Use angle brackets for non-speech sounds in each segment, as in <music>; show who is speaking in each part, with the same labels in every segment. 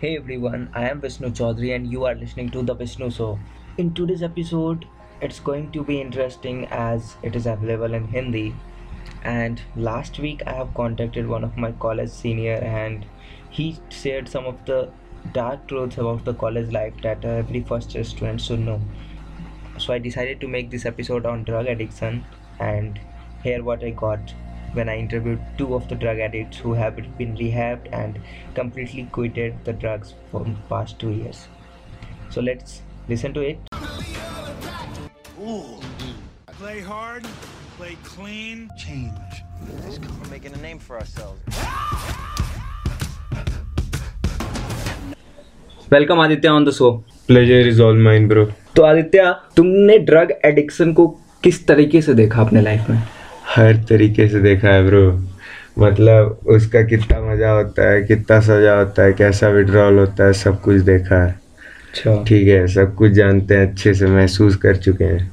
Speaker 1: Hey everyone, I am Vishnu Chaudhary and you are listening to The Vishnu Show. In today's episode, it's going to be interesting as it is available in Hindi. And last week, I have contacted one of my college senior and he shared some of the dark truths about the college life that every first year student should know. So I decided to make this episode on drug addiction and hear what I got when I interviewed two of the drug addicts who have been rehabbed and completely quitted the drugs for the past two years. So let's listen to it.
Speaker 2: Ooh. Play hard, play clean.
Speaker 3: change. Just come
Speaker 4: We're making a name for ourselves.
Speaker 1: Welcome Aditya on the show
Speaker 5: pleasure is all mine bro
Speaker 1: तो आदित्य तुमने drug addiction को किस तरीके से देखा अपने life में
Speaker 5: हर तरीके से देखा है ब्रो मतलब उसका कितना मज़ा होता है कितना सजा होता है कैसा विड्रॉल होता है सब कुछ देखा है।
Speaker 1: अच्छा।
Speaker 5: ठीक है सब कुछ जानते हैं अच्छे से महसूस कर चुके हैं।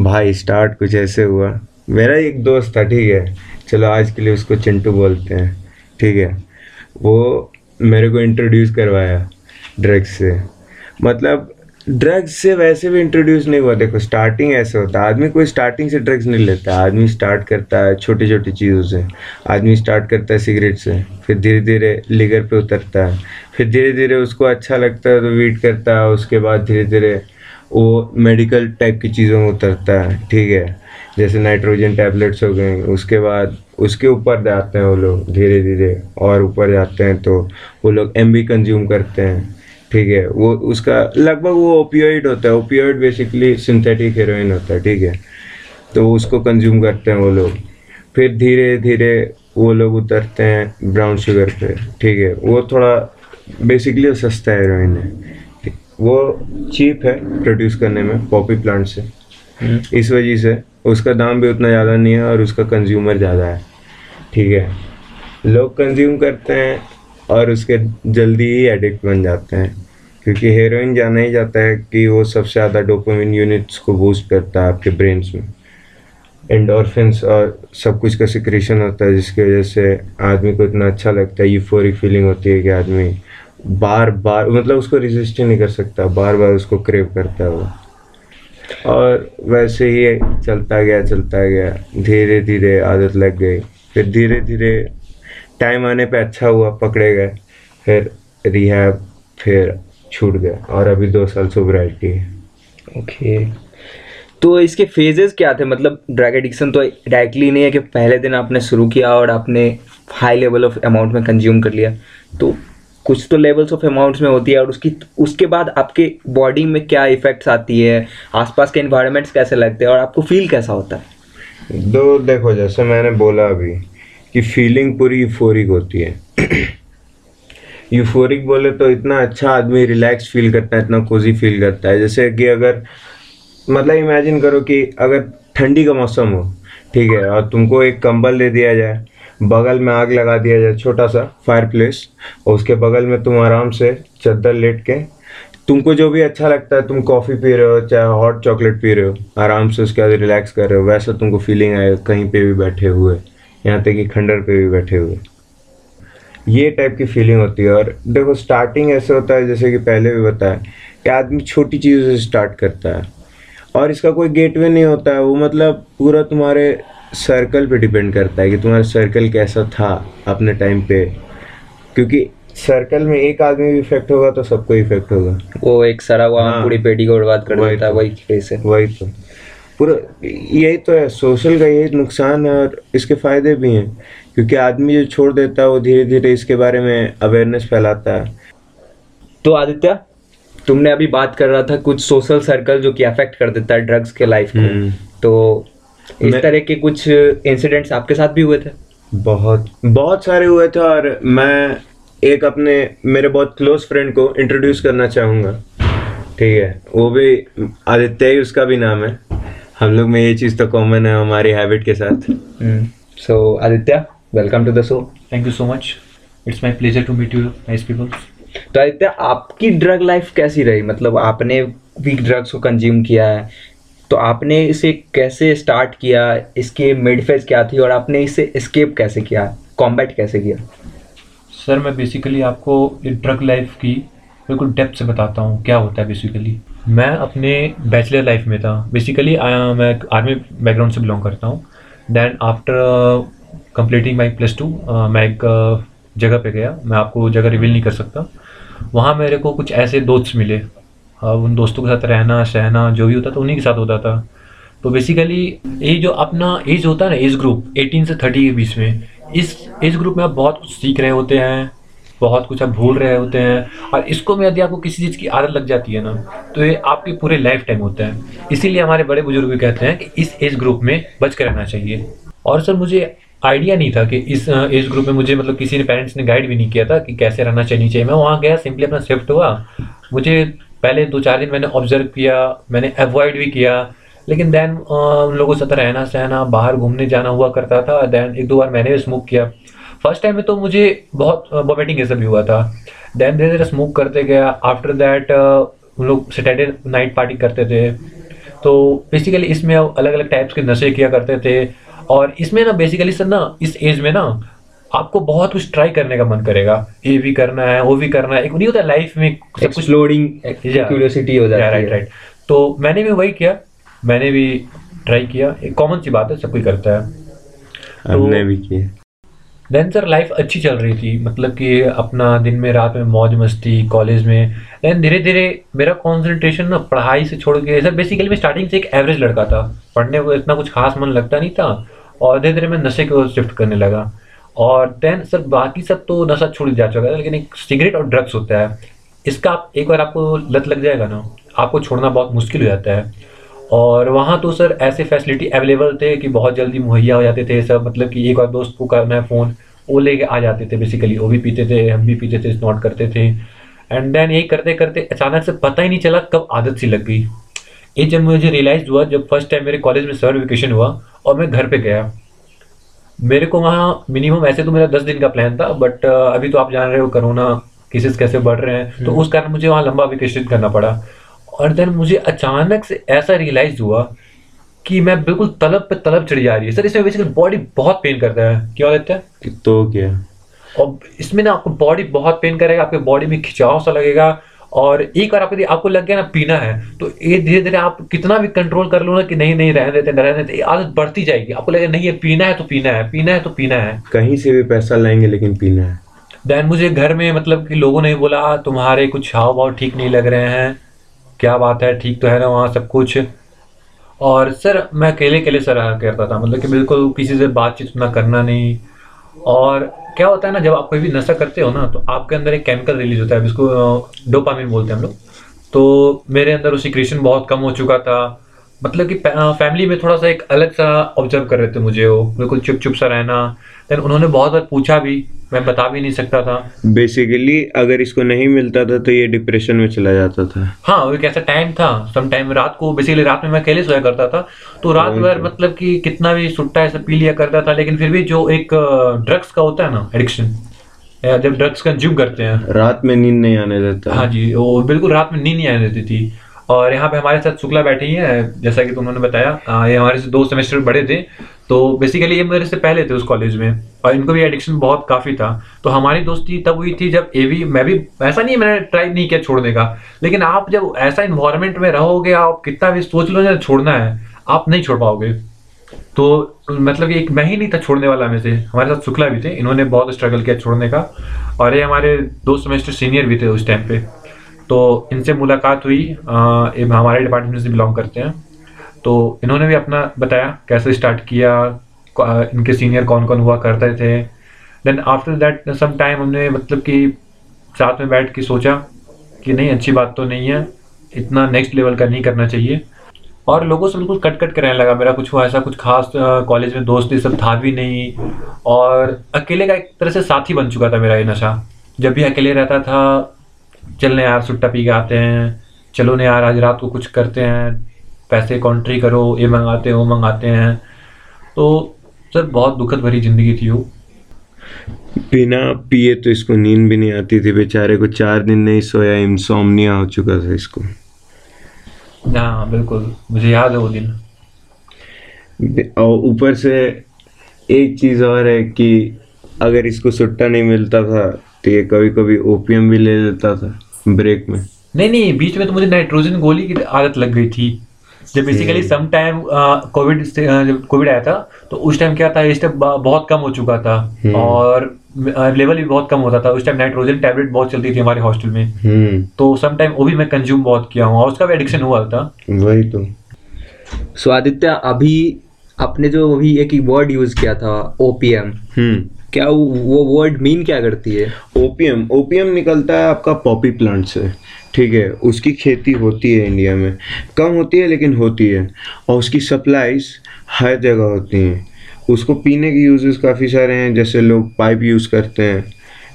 Speaker 5: भाई स्टार्ट कुछ ऐसे हुआ। मेरा एक दोस्त था ठीक है। चलो आज के लिए उसको चिंटू बोलते हैं। ठीक है। वो मेरे को इंट्रोड्यूस करवाया ड्रग्स से। मतलब ड्रग्स से वैसे भी इंट्रोड्यूस नहीं हुआ। देखो स्टार्टिंग ऐसे होता है। आदमी कोई स्टार्टिंग से ड्रग्स नहीं लेता। आदमी स्टार्ट करता है छोटी छोटी चीज़ों से। आदमी स्टार्ट करता है सिगरेट से। फिर धीरे धीरे लिगर पे उतरता है। फिर धीरे धीरे उसको अच्छा लगता है तो वीट करता है। उसके बाद धीरे धीरे वो मेडिकल टाइप की चीज़ों में उतरता है। ठीक है? जैसे नाइट्रोजन टैबलेट्स हो गए। उसके बाद उसके ऊपर जाते हैं वो लोग धीरे धीरे और ऊपर जाते हैं तो वो लोग एम कंज्यूम करते हैं। ठीक है वो उसका लगभग वो ओपियोइड होता है ओपियोइड बेसिकली सिंथेटिक हेरोइन होता है ठीक है। तो उसको कंज्यूम करते हैं वो लोग। फिर धीरे धीरे वो लोग उतरते हैं ब्राउन शुगर पे ठीक है। वो थोड़ा बेसिकली वो सस्ता हेरोइन है। वो चीप है प्रोड्यूस करने में पॉपी प्लांट से। इस वजह से उसका दाम भी उतना ज़्यादा नहीं है और उसका कंज्यूमर ज़्यादा है ठीक है। लोग कंज्यूम करते हैं और उसके जल्दी ही एडिक्ट बन जाते हैं। क्योंकि हेरोइन जाना ही जाता है कि वो सबसे ज़्यादा डोपामिन यूनिट्स को बूस्ट करता है आपके ब्रेन्स में। एंडोर्फिन्स और सब कुछ का सिक्रेशन होता है, जिसकी वजह से आदमी को इतना अच्छा लगता है यूफोरिक फीलिंग होती है कि आदमी बार बार मतलब उसको रिजिस्ट ही नहीं कर सकता, बार बार उसको क्रेव करता है वो। और वैसे ही चलता गया चलता गया धीरे धीरे आदत लग गई। फिर धीरे धीरे टाइम आने पे अच्छा हुआ पकड़े गए। फिर रिहैब फिर छूट गए और अभी दो साल सोब्राइटी है।
Speaker 1: ओके तो इसके फेजेस क्या थे? मतलब ड्रग एडिक्शन तो डायरेक्टली नहीं है कि पहले दिन आपने शुरू किया और आपने हाई लेवल ऑफ़ अमाउंट में कंज्यूम कर लिया। तो कुछ तो लेवल्स ऑफ़ अमाउंट्स में होती है और उसकी उसके बाद आपके बॉडी में क्या इफेक्ट्स आती है? आसपास के इन्वायरमेंट्स कैसे लगते हैं और आपको फील कैसा होता है?
Speaker 5: दो देखो जैसे मैंने बोला अभी कि फीलिंग पूरी यूफोरिक होती है। <clears throat> यूफोरिक बोले तो इतना अच्छा आदमी रिलैक्स फील करता है, इतना कोजी फील करता है। जैसे कि अगर मतलब इमेजिन करो कि अगर ठंडी का मौसम हो, ठीक है, और तुमको एक कंबल दे दिया जाए, बगल में आग लगा दिया जाए, छोटा सा फायर प्लेस और उसके बगल में तुम आराम से चद्दर लेट के, तुमको जो भी अच्छा लगता है, तुम कॉफ़ी पी रहे हो, चाहे हॉट चॉकलेट पी रहे हो, आराम से उसके बाद रिलैक्स कर रहे हो, वैसा तुमको फीलिंग आएगा कहीं पे भी बैठे हुए। यहाँ तक कि खंडर पे भी बैठे हुए। ये टाइप की फीलिंग होती है और देखो स्टार्टिंग ऐसे होता है जैसे कि पहले भी बताया कि आदमी छोटी चीज़ों से स्टार्ट करता है और इसका कोई गेटवे नहीं होता है। वो मतलब पूरा तुम्हारे सर्कल पे डिपेंड करता है कि तुम्हारा सर्कल कैसा था अपने टाइम पे। क्योंकि सर्कल में एक आदमी भी इफ़ेक्ट होगा तो सबको इफ़ेक्ट होगा।
Speaker 1: वो एक सरा हुआ
Speaker 5: हाँ।
Speaker 1: पूरी पेटी को बर्बाद कर देता है
Speaker 5: तो।
Speaker 1: वही केस है।
Speaker 5: वही तो। पूरा यही तो है सोशल का यही नुकसान है और इसके फ़ायदे भी हैं क्योंकि आदमी जो छोड़ देता है वो धीरे धीरे इसके बारे में अवेयरनेस फैलाता है।
Speaker 1: तो आदित्य तुमने अभी बात कर रहा था कुछ सोशल सर्कल जो कि अफेक्ट कर देता है ड्रग्स के लाइफ को।
Speaker 5: हम्म।
Speaker 1: तो इस तरह के कुछ इंसिडेंट्स आपके साथ भी हुए थे?
Speaker 5: बहुत बहुत सारे हुए थे और मैं एक अपने मेरे बहुत क्लोज फ्रेंड को इंट्रोड्यूस करना चाहूँगा। ठीक है वो भी आदित्य ही उसका भी नाम है। हम लोग में ये चीज़ तो कॉमन है हमारी हैबिट के साथ।
Speaker 1: So Aditya welcome to the show
Speaker 3: thank you so much it's my pleasure to meet you, nice people.
Speaker 1: तो आदित्य आपकी ड्रग लाइफ कैसी रही? मतलब आपने भी ड्रग्स को कंज्यूम किया है तो आपने इसे कैसे स्टार्ट किया? इसके मिड फ़ेज़ क्या थी और आपने इसे एस्केप कैसे किया? कॉम्बैट कैसे किया?
Speaker 3: सर मैं बेसिकली आपको ड्रग लाइफ की बिल्कुल डेप्थ से बताता हूँ क्या होता है बेसिकली मैं अपने बैचलर लाइफ में था। बेसिकली मैं आर्मी बैकग्राउंड से बिलोंग करता हूँ। Then after completing my plus two मैं एक uh, जगह पे गया। मैं आपको जगह रिवील नहीं कर सकता। वहाँ मेरे को कुछ ऐसे दोस्त मिले। अब उन दोस्तों के साथ रहना सहना जो भी होता था उन्हीं के साथ होता था। तो बेसिकली ये जो अपना एज होता है ना एज ग्रुप 18 से 30 के बीच में इस एज ग्रुप में आप बहुत कुछ सीख रहे होते हैं। बहुत कुछ आप भूल रहे होते हैं और इसको में यदि आपको किसी चीज़ की आदत लग जाती है ना तो ये आपके पूरे लाइफ टाइम होता है। इसीलिए हमारे बड़े बुज़ुर्ग भी कहते हैं कि इस एज ग्रुप में बच कर रहना चाहिए। और सर, मुझे आइडिया नहीं था कि इस एज ग्रुप में मुझे मतलब किसी ने पेरेंट्स ने गाइड भी नहीं किया था कि कैसे रहना चाहिए चाहिए मैं वहाँ गया सिंपली अपना शिफ्ट हुआ। मुझे पहले दो चार दिन मैंने ऑब्ज़र्व किया, मैंने अवॉइड भी किया। लेकिन देन लोगों से रहना सहना बाहर घूमने जाना हुआ करता था। देन एक दो बार मैंने भी स्मोक किया। फ़र्स्ट टाइम में तो मुझे बहुत वॉमिटिंग ये सब भी हुआ था। देन धीरे धीरे स्मोक करते गया। आफ्टर दैट उन लोग सैटरडे नाइट पार्टी करते थे। तो बेसिकली इसमें अलग अलग टाइप्स के नशे किया करते थे। और इसमें ना बेसिकली सर ना इस एज में ना आपको बहुत कुछ ट्राई करने का मन करेगा। ये भी करना है वो भी करना है। एक नहीं होता लाइफ में सब कुछ
Speaker 5: एक्सप्लोरिंग क्यूरियोसिटी हो जाती
Speaker 3: राइट
Speaker 5: है।
Speaker 3: राइट तो मैंने भी वही किया। मैंने भी ट्राई किया। एक कॉमन सी बात है सब कोई करता है।
Speaker 5: हमने भी किया।
Speaker 3: देन सर लाइफ अच्छी चल रही थी। मतलब कि अपना दिन में, रात में मौज मस्ती कॉलेज में। देन धीरे धीरे मेरा कॉन्सेंट्रेशन ना पढ़ाई से छोड़ के सर बेसिकली मैं स्टार्टिंग से एक एवरेज लड़का था। पढ़ने को इतना कुछ खास मन लगता नहीं था और धीरे धीरे मैं नशे की ओर शिफ्ट करने लगा। और देन सर बाकी सब तो नशा छूट जा चुका था, लेकिन एक सिगरेट और ड्रग्स होता है। इसका आप एक बार आपको लत लग जाएगा ना। आपको छोड़ना बहुत मुश्किल हो जाता है। और वहाँ तो सर ऐसे फैसिलिटी अवेलेबल थे कि बहुत जल्दी मुहैया हो जाते थे सब मतलब कि एक बार दोस्त को करना है फ़ोन वो लेके आ जाते थे बेसिकली वो भी पीते थे हम भी पीते थे नोट करते थे। एंड देन यही करते करते अचानक से पता ही नहीं चला कब आदत सी लग गई। ये जब मुझे रियलाइज़ हुआ जब फ़र्स्ट टाइम मेरे कॉलेज में सर वेकेशन हुआ और मैं घर पे गया। मेरे को वहाँ मिनिमम ऐसे तो मेरा दस दिन का प्लान था बट अभी तो आप जान रहे हो कोरोना केसेस कैसे बढ़ रहे हैं तो उस कारण मुझे वहाँ लंबा वेकेशन करना पड़ा। और देन मुझे अचानक से ऐसा रियलाइज़ हुआ कि मैं बिल्कुल तलब पे तलब चढ़ी जा रही है। सर इसमें बेसिकली बॉडी बहुत पेन करता है। क्या लगता है?
Speaker 5: तो क्या?
Speaker 3: और इसमें ना आपको बॉडी बहुत पेन करेगा आपके बॉडी में खिंचाव सा लगेगा और एक बार आपको आपको लग गया ना पीना है तो ये धीरे धीरे आप कितना भी कंट्रोल कर लो ना कि नहीं नहीं रहने देते न रहने देते आदत बढ़ती जाएगी। आपको लगेगा नहीं ये पीना है तो पीना है पीना है तो पीना है।
Speaker 5: कहीं से भी पैसा लाएँगे लेकिन पीना है।
Speaker 3: देन मुझे घर में मतलब कि लोगों ने बोला तुम्हारे कुछ हाव भाव ठीक नहीं लग रहे हैं। क्या बात है? ठीक तो है ना वहाँ सब कुछ? और सर, मैं अकेले अकेले सर करता था मतलब कि बिल्कुल किसी से बातचीत उतना करना नहीं। और क्या होता है ना, जब आप कोई भी नशा करते हो ना तो आपके अंदर एक केमिकल रिलीज़ होता है, जिसको डोपामिन बोलते हैं हम लोग। तो मेरे अंदर सिक्रेशन बहुत कम हो चुका था। मतलब कि फैमिली में थोड़ा सा एक अलग सा ऑब्ज़र्व कर रहे थे मुझे वो, बिल्कुल चुप चुप सा रहना। देन उन्होंने बहुत बार पूछा भी मैं बता भी नहीं सकता था।
Speaker 5: बेसिकली अगर इसको नहीं मिलता था तो ये डिप्रेशन में चला जाता था।
Speaker 3: हाँ वो एक ऐसा टाइम था सम टाइम रात को बेसिकली रात में मैं अकेले सोया करता था तो रात भर मतलब कि कितना भी सुट्टा ऐसा पी लिया करता था लेकिन फिर भी जो एक ड्रग्स का होता है ना एडिक्शन जब ड्रग्स कंज्यूम करते हैं।
Speaker 5: रात में नींद नहीं आने देता।
Speaker 3: हाँ जी वो बिल्कुल रात में नींद नहीं आने देती थी। और यहाँ पे हमारे साथ शुक्ला बैठी हैं, जैसा कि तुमने बताया। ये हमारे से दो सेमेस्टर बड़े थे तो बेसिकली ये मेरे से पहले थे उस कॉलेज में, और इनको भी एडिक्शन बहुत काफ़ी था। तो हमारी दोस्ती तब हुई थी जब ए भी मैं भी, ऐसा नहीं मैंने ट्राई नहीं किया छोड़ने का, लेकिन आप जब ऐसा इन्वायरमेंट में रहोगे, आप कितना भी सोच लो ना छोड़ना है, आप नहीं छोड़ पाओगे। तो मतलब एक मैं ही नहीं था छोड़ने वाला में से हमारे साथ शुक्ला भी थे, इन्होंने बहुत स्ट्रगल किया छोड़ने का, और ये हमारे दो सेमेस्टर सीनियर भी थे उस टाइम पे। तो इनसे मुलाकात हुई हमारे डिपार्टमेंट से बिलोंग करते हैं। तो इन्होंने भी अपना बताया कैसे स्टार्ट किया इनके सीनियर कौन कौन हुआ करते थे। Then after that some time हमने मतलब कि साथ में बैठ के सोचा कि नहीं, अच्छी बात तो नहीं है, इतना नेक्स्ट लेवल का नहीं करना चाहिए। और लोगों से बिल्कुल कट कट कर रहने लगा मेरा कुछ हुआ ऐसा, कुछ खास कॉलेज में दोस्त ये सब था भी नहीं। और अकेले का एक तरह से साथी बन चुका था मेरा ये नशा। जब भी अकेले रहता था चलने यार सुट्टा पी के आते हैं। चलो ने यार आज रात को कुछ करते हैं। पैसे कॉन्ट्री करो ये मंगाते हैं वो मंगाते हैं। तो सर बहुत दुखद भरी ज़िंदगी थी वो।
Speaker 5: बिना पिए तो इसको नींद भी नहीं आती थी बेचारे को चार दिन नहीं सोया इंसोमनिया हो चुका था इसको।
Speaker 3: हाँ बिल्कुल मुझे याद है वो दिन।
Speaker 5: और ऊपर से एक चीज़ और है कि अगर इसको सुट्टा नहीं मिलता था तो ये कभी कभी ओपीएम भी ले लेता था। ब्रेक में।
Speaker 3: नहीं नहीं बीच में तो मुझे नाइट्रोजन गोली की आदत लग गई थी। जब बेसिकली सम टाइम कोविड से जब कोविड आया था तो उस टाइम क्या था इस टाइम बहुत कम हो चुका था।
Speaker 5: हम्म।
Speaker 3: और लेवल भी बहुत कम होता था। उस टाइम नाइट्रोजन टैबलेट बहुत चलती थी हमारे हॉस्टल में।
Speaker 5: हम्म।
Speaker 3: तो सम टाइम वो भी मैं कंज्यूम बहुत किया हूँ और उसका भी एडिक्शन हुआ था।
Speaker 5: वही तो।
Speaker 1: सो आदित्य अभी आपने जो अभी एक वर्ड यूज़ किया था ओपीएम
Speaker 5: हम्म।
Speaker 1: क्या वो वो वर्ड मीन क्या करती है?
Speaker 5: ओपीएम ओपीएम निकलता है आपका पॉपी प्लांट से ठीक है? उसकी खेती होती है इंडिया में। कम होती है लेकिन होती है। और उसकी सप्लाईज हर जगह होती हैं। उसको पीने के यूजेस काफ़ी सारे हैं जैसे लोग पाइप यूज़ करते हैं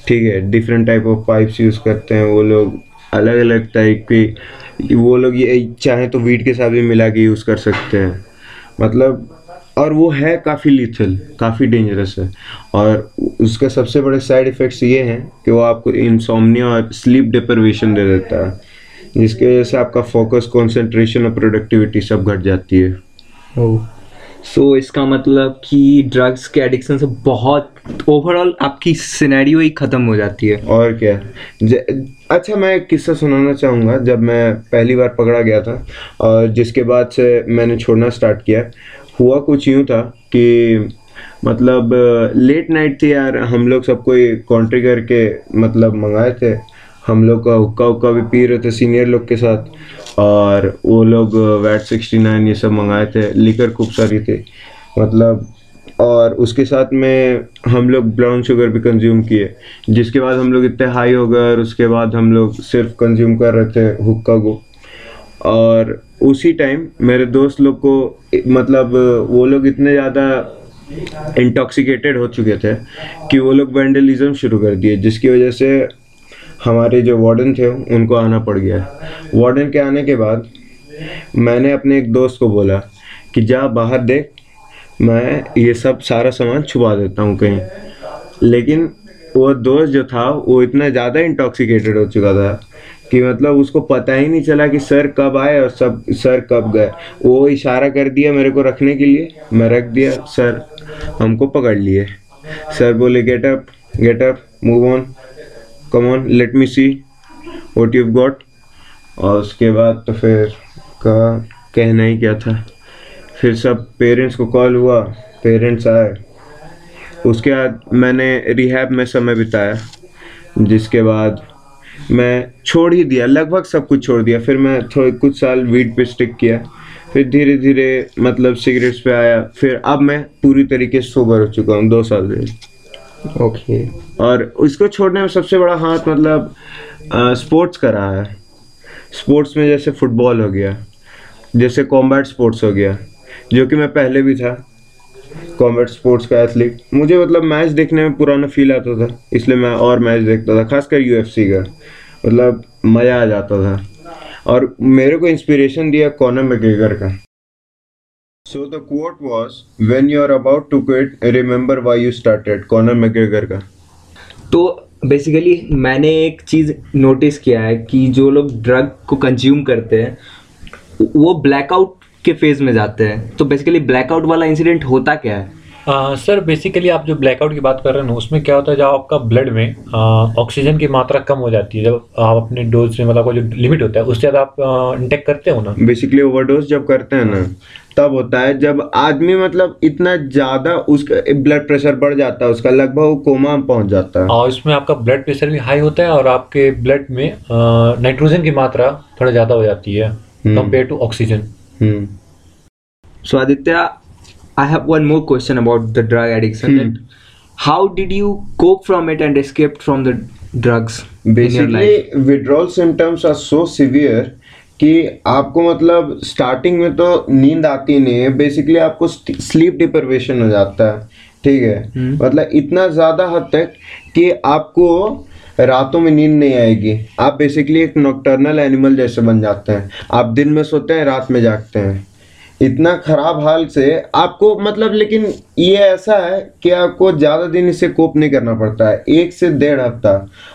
Speaker 5: ठीक है? Different type of pipes use करते हैं। वो लोग अलग अलग टाइप की वो लोग ये चाहें तो वीट के साथ भी मिला के यूज़ कर सकते हैं। मतलब और वो है काफ़ी लीथल काफ़ी डेंजरस है। और उसके सबसे बड़े साइड इफ़ेक्ट्स ये हैं कि वो आपको इंसोमनिया और स्लीप डिप्रवेशन दे देता है जिसकी वजह से आपका फोकस कंसंट्रेशन और प्रोडक्टिविटी सब घट जाती है।
Speaker 1: सो so, इसका मतलब कि ड्रग्स के एडिक्शन से बहुत ओवरऑल आपकी सिनेरियो ही खत्म हो जाती है।
Speaker 5: और क्या? ज- अच्छा मैं एक किस्सा सुनाना चाहूँगा। जब मैं पहली बार पकड़ा गया था और जिसके बाद से मैंने छोड़ना स्टार्ट किया हुआ कुछ यूँ था कि मतलब लेट नाइट थी यार, हम लोग सब कोई कॉन्ट्री करके मतलब मंगाए थे। हम लोग का हुक्का हुक्का भी पी रहे थे सीनियर लोग के साथ। और वो लोग वैट सिक्सटी नाइन ये सब मंगाए थे लिकर खूब सारी थी। मतलब और उसके साथ में हम लोग ब्राउन शुगर भी कंज्यूम किए। जिसके बाद हम लोग इतने हाई हो गए और उसके बाद हम लोग सिर्फ़ कंज्यूम कर रहे थे हुक्का को। और उसी टाइम मेरे दोस्त लोग को मतलब वो लोग इतने ज़्यादा इंटॉक्सिकेटेड हो चुके थे कि वो लोग वेंडलिज्म शुरू कर दिए, जिसकी वजह से हमारे जो वार्डन थे, उनको आना पड़ गया। वार्डन के आने के बाद मैंने अपने एक दोस्त को बोला कि जा बाहर देख, मैं ये सब सारा सामान छुपा देता हूँ कहीं। लेकिन वो दोस्त जो था, वो इतना ज़्यादा इंटॉक्सिकेटेड हो चुका था कि मतलब उसको पता ही नहीं चला कि सर कब आए और सब, सर कब गए। वो इशारा कर दिया मेरे को रखने के लिए। मैं रख दिया, सर, हमको पकड़ लिए। सर बोले, get up get up, move on, come on, let me see what you got. और उसके बाद तो फिर का, कहना ही क्या था। फिर सब पेरेंट्स को कॉल हुआ, पेरेंट्स आए। उसके बाद मैंने रिहैब में समय बिताया, जिसके बाद मैं छोड़ ही दिया लगभग सब कुछ छोड़ दिया। फिर मैं थोड़े कुछ साल वीट पे स्टिक किया। फिर धीरे धीरे मतलब सिगरेट्स पे आया। फिर अब मैं पूरी तरीके से सोबर हो चुका हूँ दो साल से।
Speaker 1: ओके
Speaker 5: और उसको छोड़ने में सबसे बड़ा हाथ मतलब स्पोर्ट्स का रहा है। स्पोर्ट्स में जैसे फुटबॉल हो गया जैसे कॉम्बैट स्पोर्ट्स हो गया जो कि मैं पहले भी था। कॉम्बैट स्पोर्ट्स का एथलीट मुझे मतलब मैच देखने में पुराना फील आता था, इसलिए मैं और मैच देखता था, खासकर यूएफसी का। मतलब मज़ा आ जाता था। और मेरे को इंस्पिरेशन दिया कॉनर मैग्रेगर का। So the quote was when you are about to quit remember why you started Conor McGregor का।
Speaker 1: तो बेसिकली मैंने एक चीज़ नोटिस किया है कि जो लोग ड्रग को कंज्यूम करते हैं, वो ब्लैकआउट के फ़ेज़ में जाते हैं? तो बेसिकली ब्लैकआउट वाला इंसिडेंट होता क्या है?
Speaker 3: सर बेसिकली आप जो ब्लैकआउट की बात कर रहे हैं ना उसमें क्या होता है जब आपका ब्लड में ऑक्सीजन की मात्रा कम हो जाती है जब आप अपने डोज में मतलब जो लिमिट होता है उससे ज़्यादा आप इंटेक uh, करते हो ना?
Speaker 5: बेसिकली ओवरडोज जब करते हैं ना तब होता है जब आदमी मतलब इतना ज़्यादा उसका ब्लड प्रेशर बढ़ जाता है उसका लगभग वो कोमा में पहुँच जाता है।
Speaker 3: और इसमें आपका ब्लड प्रेशर भी हाई होता है और आपके ब्लड में नाइट्रोजन की मात्रा थोड़ा ज़्यादा हो जाती है compare to oxygen
Speaker 5: hmm.
Speaker 1: So Aditya, I have one more question about the drug addiction.
Speaker 5: Hmm.
Speaker 1: How did you cope from it and escaped from the drugs?
Speaker 5: Basically withdrawal symptoms are so severe कि आपको मतलब starting में तो नींद आती नहीं है basically आपको स्लीप डिप्रवेशन हो जाता है ठीक है
Speaker 1: हम्म।
Speaker 5: मतलब इतना ज़्यादा हद तक कि आपको रातों में नींद नहीं आएगी आप बेसिकली एक नॉक्टर्नल एनिमल जैसे बन जाते हैं आप दिन में सोते हैं रात में जागते हैं इतना खराब हाल से आपको मतलब लेकिन ये ऐसा है कि आपको ज़्यादा दिन इसे कोप नहीं करना पड़ता है एक से डेढ़ हफ़्ता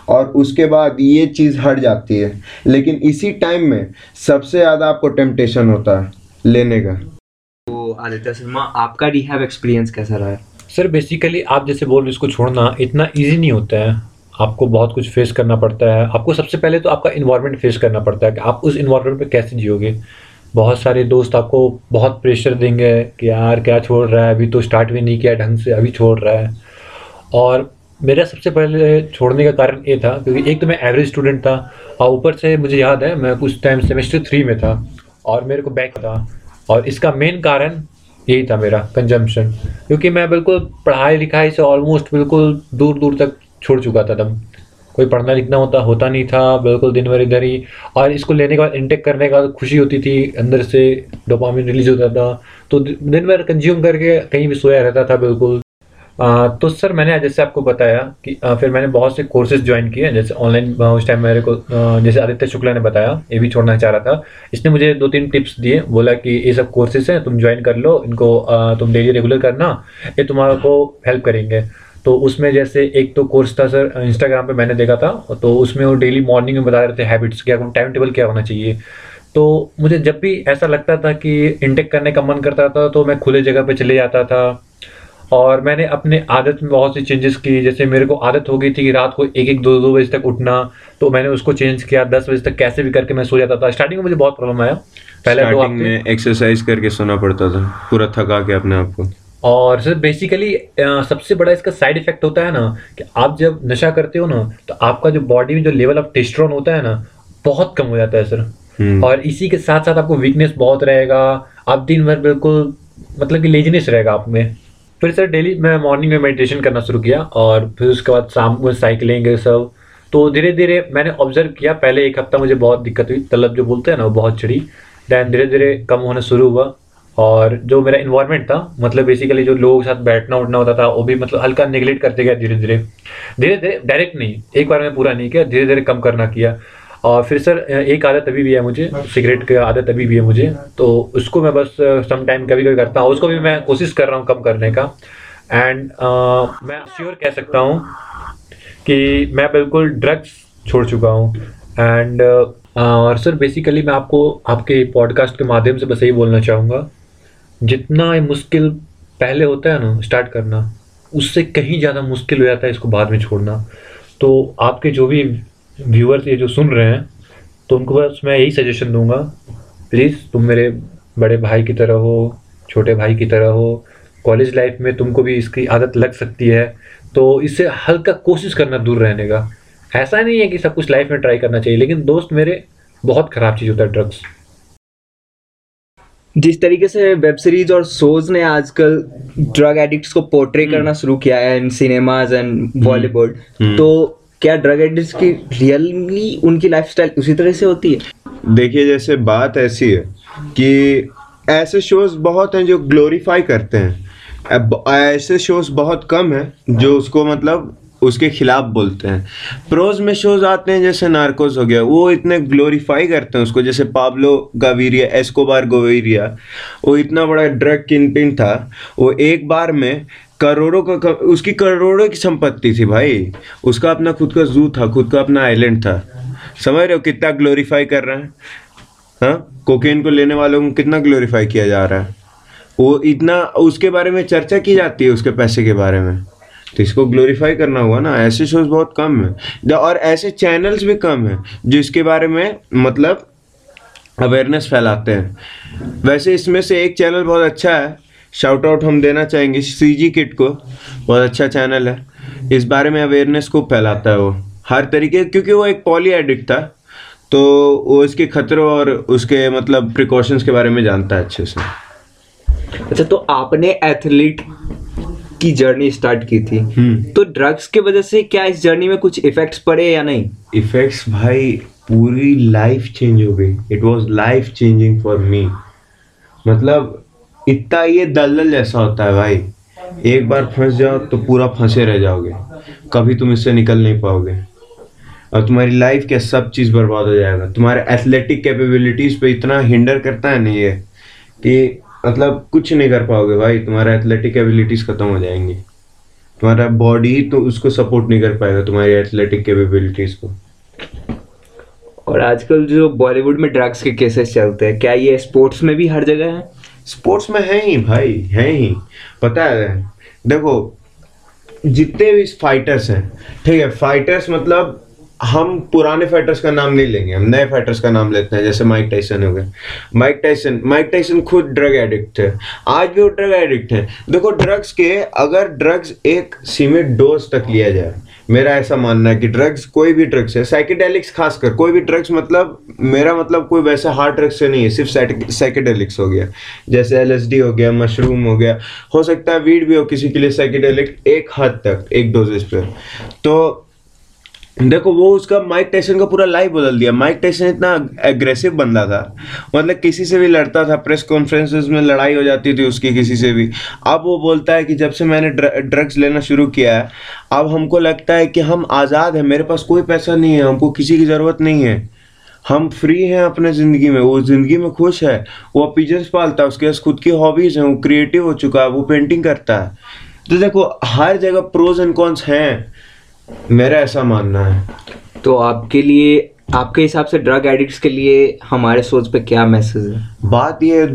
Speaker 5: और उसके बाद ये चीज़ हट जाती है। लेकिन इसी टाइम में सबसे ज़्यादा आपको टेम्पटेशन होता है लेने का।
Speaker 1: तो आदित्य शर्मा आपका रिहैब एक्सपीरियंस कैसा रहा? है
Speaker 3: सर बेसिकली आप जैसे बोल रहे हो इसको छोड़ना इतना ईजी नहीं होता है। आपको बहुत कुछ फेस करना पड़ता है। आपको सबसे पहले तो आपका इन्वायरमेंट फेस करना पड़ता है कि आप उस इन्वायरमेंट पर कैसे जियोगे। बहुत सारे दोस्त आपको बहुत प्रेशर देंगे कि यार क्या छोड़ रहा है, अभी तो स्टार्ट भी नहीं किया ढंग से, अभी छोड़ रहा है। और मेरा सबसे पहले छोड़ने का कारण ये था, क्योंकि एक तो मैं एवरेज स्टूडेंट था, और ऊपर से मुझे याद है, मैं उस टाइम सेमेस्टर थ्री में था, और मेरे को बैक था। और इसका मेन कारण यही था मेरा कंजम्पशन क्योंकि मैं बिल्कुल पढ़ाई लिखाई से ऑलमोस्ट बिल्कुल दूर दूर तक छोड़ चुका था तब कोई पढ़ना लिखना होता होता नहीं था बिल्कुल दिन भर इधर ही। और इसको लेने के बाद इंटेक करने का खुशी होती थी अंदर से डोपामिन रिलीज़ होता था। तो दिन भर कंज्यूम करके कहीं भी सोया रहता था बिल्कुल। आ, तो सर मैंने जैसे आपको बताया कि आ, फिर मैंने बहुत से कोर्सेज ज्वाइन किए जैसे ऑनलाइन उस टाइम मेरे को आ, जैसे आदित्य शुक्ला ने बताया ये भी छोड़ना चाह रहा था। इसने मुझे दो तीन टिप्स दिए बोला कि ये सब कोर्सेज हैं तुम ज्वाइन कर लो इनको आ, तुम डेली रेगुलर करना ये तुम्हारे को हेल्प करेंगे। तो उसमें जैसे एक तो कोर्स था सर इंस्टाग्राम पे मैंने देखा था तो उसमें वो डेली मॉर्निंग में बता रहे थे हैबिट्स क्या टाइम टेबल क्या होना चाहिए। तो मुझे जब भी ऐसा लगता था कि इंटेक करने का मन करता था तो मैं खुले जगह पे चले जाता था। और मैंने अपने आदत में बहुत सी चेंजेस की जैसे मेरे को आदत हो गई थी कि रात को एक एक दो दो बजे तक उठना तो मैंने उसको चेंज किया दस बजे तक कैसे भी करके मैं सो जाता था। स्टार्टिंग में मुझे बहुत प्रॉब्लम आया।
Speaker 5: पहले दो हफ़्ते में एक्सरसाइज करके सोना पड़ता था पूरा थका के अपने आप को।
Speaker 3: और सर बेसिकली सबसे बड़ा इसका साइड इफ़ेक्ट होता है ना कि आप जब नशा करते हो ना तो आपका जो बॉडी में जो लेवल ऑफ़ टेस्ट्रॉन होता है ना बहुत कम हो जाता है सर
Speaker 5: हम्म।
Speaker 3: और इसी के साथ साथ आपको वीकनेस बहुत रहेगा आप दिन भर बिल्कुल मतलब कि लेजीनेस रहेगा आप में. फिर सर डेली मैं मॉर्निंग में मेडिटेशन करना शुरू किया और फिर उसके बाद शाम को साइकिलिंग सब. तो धीरे धीरे मैंने ऑब्ज़र्व किया पहले एक हफ़्ता मुझे बहुत दिक्कत हुई तलब जो बोलते हैं ना वो बहुत चढ़ी. दैन धीरे धीरे कम होना शुरू हुआ. और जो मेरा इन्वायरमेंट था मतलब बेसिकली जो लोगों के साथ बैठना उठना होता था वो भी मतलब हल्का निगलेक्ट करते गया धीरे धीरे धीरे धीरे डायरेक्ट नहीं एक बार में पूरा नहीं किया धीरे धीरे कम करना किया। और फिर सर एक आदत अभी भी है मुझे सिगरेट की आदत अभी भी है मुझे। तो उसको मैं बस सम टाइम कभी कभी करता हूँ उसको भी मैं कोशिश कर रहा हूँ कम करने का। एंड uh, मैं श्योर कह सकता हूँ कि मैं बिल्कुल ड्रग्स छोड़ चुका हूँ। एंड और सर बेसिकली मैं आपको आपके पॉडकास्ट के माध्यम से बस यही बोलना चाहूँगा। जितना मुश्किल पहले होता है ना स्टार्ट करना, उससे कहीं ज़्यादा मुश्किल हो जाता है इसको बाद में छोड़ना। तो आपके जो भी व्यूअर्स ये जो सुन रहे हैं तो उनको बस मैं यही सजेशन दूँगा प्लीज़ तुम मेरे बड़े भाई की तरह हो, छोटे भाई की तरह हो कॉलेज लाइफ में तुमको भी इसकी आदत लग सकती है। तो इससे हल्का कोशिश करना दूर रहने का। ऐसा नहीं है कि सब कुछ लाइफ में ट्राई करना चाहिए, लेकिन दोस्त मेरे बहुत ख़राब चीज़ होता है ड्रग्स
Speaker 1: जिस तरीके से वेब सीरीज़ और शोज़ ने आजकल ड्रग एडिक्ट्स को पोर्ट्रे करना शुरू किया है इन सिनेमाज एंड बॉलीवुड तो क्या ड्रग एडिक्ट्स की रियली उनकी लाइफस्टाइल उसी तरह से होती है?
Speaker 5: देखिए जैसे बात ऐसी है कि ऐसे शोज़ बहुत हैं जो ग्लोरीफाई करते हैं। ऐसे शोज़ बहुत कम हैं जो उसको मतलब उसके खिलाफ बोलते हैं। प्रोज में शोज़ आते हैं जैसे नार्कोस हो गया वो इतने ग्लोरीफाई करते हैं उसको जैसे पाब्लो गावीरिया एस्कोबार गोवेरिया वो इतना बड़ा ड्रग किनपिन था वो एक बार में करोड़ों का कर, उसकी करोड़ों की संपत्ति थी भाई। उसका अपना खुद का जू था खुद का अपना आइलैंड था। समझ रहे हो कितना ग्लोरीफाई कर रहे हैं? हाँ? कोकेन को लेने वालों को कितना ग्लोरीफाई किया जा रहा है? वो इतना उसके बारे में चर्चा की जाती है उसके पैसे के बारे में। तो इसको ग्लोरीफाई करना हुआ ना, ऐसे शोज़ बहुत कम है। और ऐसे चैनल्स भी कम है जो इसके बारे में मतलब अवेयरनेस फैलाते हैं। वैसे इसमें से एक चैनल बहुत अच्छा है शाउट आउट हम देना चाहेंगे सी जी किट को, बहुत अच्छा चैनल है। इस बारे में अवेयरनेस को फैलाता है वो, हर तरीके, क्योंकि वो एक पॉली एडिक्ट था तो वो इसके खतरों और उसके मतलब प्रिकॉशंस के बारे में जानता है अच्छे से।
Speaker 1: अच्छा तो आपने एथलीट की जर्नी स्टार्ट की थी।
Speaker 5: हम्म।
Speaker 1: तो ड्रग्स के वजह से क्या इस जर्नी में कुछ इफेक्ट्स पड़े या नहीं?
Speaker 5: इफेक्ट्स भाई पूरी लाइफ चेंज हो गई। It was life changing for me मतलब इतना ये दलदल जैसा होता है भाई। एक बार फंस जाओ तो पूरा फंसे रह जाओगे। कभी तुम इससे निकल नहीं पाओगे। और तुम्हारी लाइफ के सब चीज़ बर्बाद हो जाएगा। तुम्हारे एथलेटिक कैपेबिलिटीज़ पे इतना हिंडर करता है नहीं ये कि मतलब कुछ नहीं कर पाओगे भाई तुम्हारा एथलेटिक एबिलिटीज़ खत्म हो जाएँगी। तुम्हारा बॉडी तो उसको सपोर्ट नहीं कर पाएगा तुम्हारी एथलेटिक कैपेबिलिटीज़ को।
Speaker 1: और आजकल जो बॉलीवुड में ड्रग्स के केसेस चलते हैं क्या ये स्पोर्ट्स में भी हर जगह है?
Speaker 5: स्पोर्ट्स में है ही भाई है ही। पता है देखो जितने भी फाइटर्स हैं ठीक है फाइटर्स मतलब हम पुराने फाइटर्स का नाम नहीं लेंगे, हम नए फाइटर्स का नाम लेते हैं, जैसे माइक टाइसन हो गए। माइक टाइसन माइक टाइसन खुद ड्रग एडिक्ट है। आज भी वो ड्रग एडिक्ट है। देखो ड्रग्स के, अगर ड्रग्स एक सीमित डोज तक लिया जाए, मेरा ऐसा मानना है कि ड्रग्स कोई भी ड्रग्स है साइकेडेलिक्स खासकर, कोई भी ड्रग्स मतलब मेरा मतलब कोई वैसा हार्ड ड्रग्स से नहीं है, सिर्फ़ साइकेडेलिक्स हो गया। जैसे एलएसडी हो गया मशरूम हो गया, हो सकता है वीड भी हो किसी के लिए साइकेडेलिक एक हद तक, एक डोजेस पर तो देखो, वो उसका माइक टेसन का पूरा लाइफ बदल दिया। माइक टेसन इतना एग्रेसिव बंदा था। मतलब किसी से भी लड़ता था प्रेस कॉन्फ्रेंसेस में लड़ाई हो जाती थी उसकी किसी से भी। अब वो बोलता है कि जब से मैंने ड्रग्स लेना शुरू किया है, अब हमको लगता है कि हम आज़ाद हैं। मेरे पास कोई पैसा नहीं है, हमको किसी की ज़रूरत नहीं है। हम फ्री हैं अपने ज़िंदगी में। वो ज़िंदगी में खुश है। वो पिजन्स पालता है। उसके पास खुद की हॉबीज़ हैं। वो क्रिएटिव हो चुका है। वो पेंटिंग करता है। तो देखो, हर जगह प्रोज एंड कॉन्स हैं। मेरा ऐसा मानना है।
Speaker 1: तो आपके लिए आपके हिसाब से ड्रग एडिक्ट्स के लिए हमारे सोच पे क्या मैसेज है?
Speaker 5: बात ये है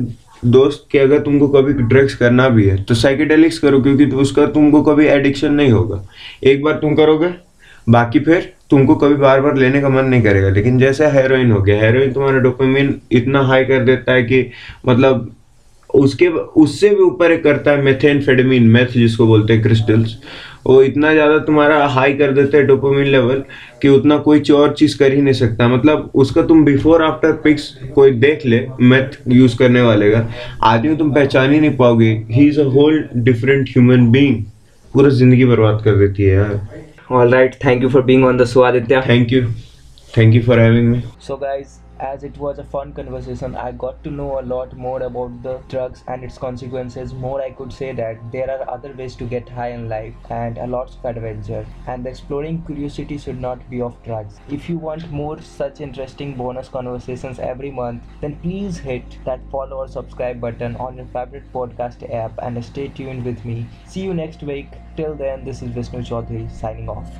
Speaker 5: दोस्त कि अगर तुमको कभी ड्रग्स करना भी है तो साइकेडेलिक्स करो क्योंकि तो उसका तुमको कभी एडिक्शन नहीं होगा। एक बार तुम करोगे बाकी फिर तुमको कभी बार बार लेने का मन नहीं करेगा। लेकिन जैसे हेरोइन हो गया हेरोइन तुम्हारा डोपामिन इतना हाई कर देता है कि मतलब उसके उससे भी ऊपर एक करता है मेथेनफेडमिन मेथ जिसको बोलते हैं क्रिस्टल्स वो इतना ज़्यादा तुम्हारा हाई कर देते हैं डोपामिन लेवल कि उतना कोई और चीज़ कर ही नहीं सकता। मतलब उसका तुम बिफोर आफ्टर पिक्स कोई देख ले मैथ यूज़ करने वाले का। आदमी तुम पहचान ही नहीं पाओगे। He is a whole different human being पूरा ज़िंदगी बर्बाद कर देती है यार।
Speaker 1: All right thank you for being on the show Aditya
Speaker 5: thank you thank you for having me
Speaker 1: so guys as it was a fun conversation i got to know a lot more about the drugs and its consequences. More i could say that there are other ways to get high in life and a lots of adventure and exploring curiosity should not be of drugs. If you want more such interesting bonus conversations every month then please hit that follow or subscribe button on your favorite podcast app and stay tuned with me. See you next week. Till then this is vishnu chaudhary signing off